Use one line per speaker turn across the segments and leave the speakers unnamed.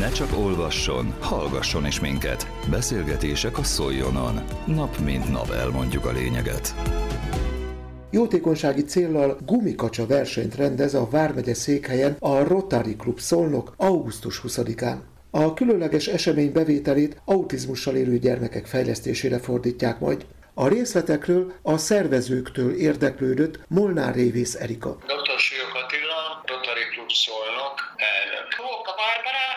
Ne csak olvasson, hallgasson is minket. Beszélgetések a Szoljonon. Nap mint nap elmondjuk a lényeget.
Jótékonysági céllal gumikacsa versenyt rendez a Vármegye székhelyen a Rotary Klub Szolnok augusztus 20-án. A különleges esemény bevételét autizmussal élő gyermekek fejlesztésére fordítják majd. A részletekről a szervezőktől érdeklődött Molnár Révész Erika.
Dr. Sők Attila, Rotary Klub Szolnok, elnök.
Hóka Barbara,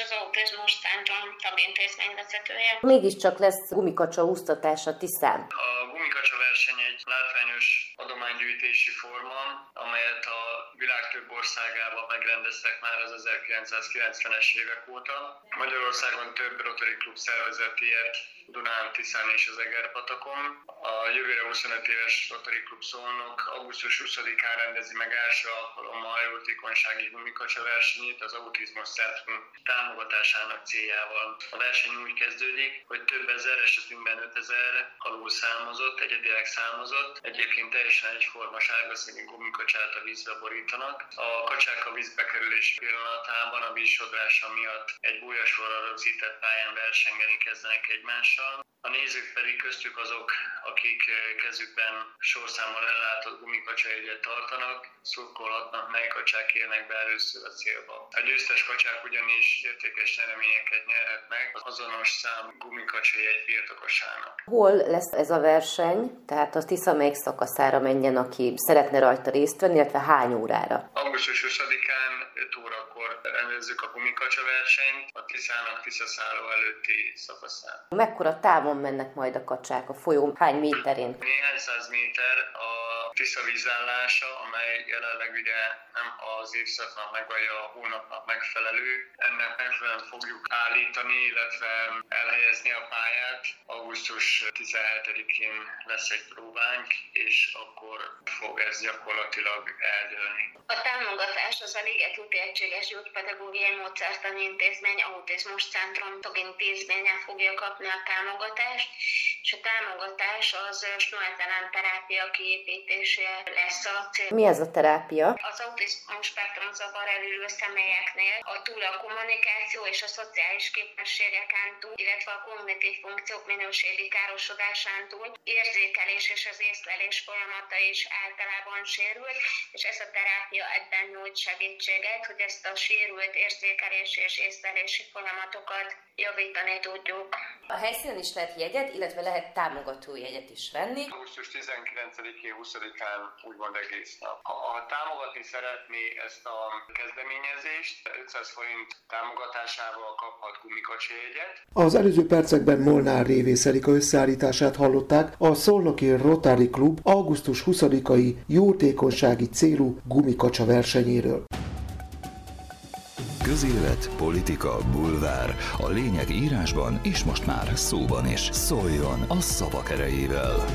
az autizmus centrum tagintézményvezetője.
Mégiscsak lesz gumikacsa úsztatása Tiszán.
A gumikacsa verseny egy látványos adománygyűjtési forma, amelyet a világ több országában megrendeztek már az 1990-es évek óta. Magyarországon több Rotary Klub szervezett ilyet Dunán, Tiszán és az Egerpatakon. A jövőre 25 éves Rotary Klub Szolnok augusztus 20-án rendezi meg első alkalommal a jótékonysági gumikacsa versenyét az autizmus centrum támogatásának céljával. A verseny úgy kezdődik, hogy több ezer, esetünkben 5000 alul számozott, egyedileg számozott, egyébként teljesen egyforma sárga színű gumikacsát a vízbe borítanak. A kacsák a vízbe kerülés pillanatában a vízsodrása miatt egy bújasorra rögzített pályán versengeni kezdenek egymással. action A nézők pedig köztük azok, akik kezükben sorszámmal ellátott gumikacsajegyet tartanak, szurkolhatnak, mely kacsák érnek be először a célba. A győztes kacsák ugyanis értékes nyereményeket nyerhetnek az azonos szám gumikacsajegy birtokosának.
Hol lesz ez a verseny? Tehát a Tisza melyik szakaszára menjen, aki szeretne rajta részt venni, illetve hány órára?
Augusztus 20-án 5 órakor rendezzük a gumikacsa versenyt a Tiszának Tiszaszálló előtti szakaszán.
Mekkora távon mennek majd a kacsák a folyó? Hány méterén?
Néhány száz méter a Tisza vízállása, amely jelenleg ugye nem az évszaknak meg vagy a hónapnak megfelelő. Ennek megfelelően fogjuk állítani, illetve elhelyezni a pályát. Augusztus 17-én lesz egy próbánk, és akkor fog ez gyakorlatilag eldőlni.
A támogatás az a Liget úti egységes gyógypedagógiai módszertani intézmény autizmus centrum tagintézménye fogja kapni a támogatást, és a támogatás az snoeltelen terápia kiépítése lesz a cél.
Mi ez a terápia?
Az autizmus spektrum zavar elülő személyeknél a túl a kommunikáció és a szociális képességeken túl, illetve a kognitív funkciók minőségi károsodásán túl érzékelés és az észlelés folyamata is általában sérült, és ez a terápia ebben nyújt segítséget, hogy ezt a sérült érzékelési és észlelési folyamatokat javítani tudjuk.
A helyszínen is lehet jegyet, illetve lehet támogató jegyet is venni.
Augusztus 19-én, 20-án úgymond egész nap. Ha, ha támogatni szeretné ezt a kezdeményezést, 500 forint támogatásával kaphat gumikacsajegyet.
Az előző percekben Molnár Révész Erika összeállítását hallották a Szolnoki Rotary Klub augusztus 20-ai jótékonysági célú gumikacsa versenyéről.
Közélet, politika, bulvár. A lényeg írásban és most már szóban is. Szóljon a szavak erejével!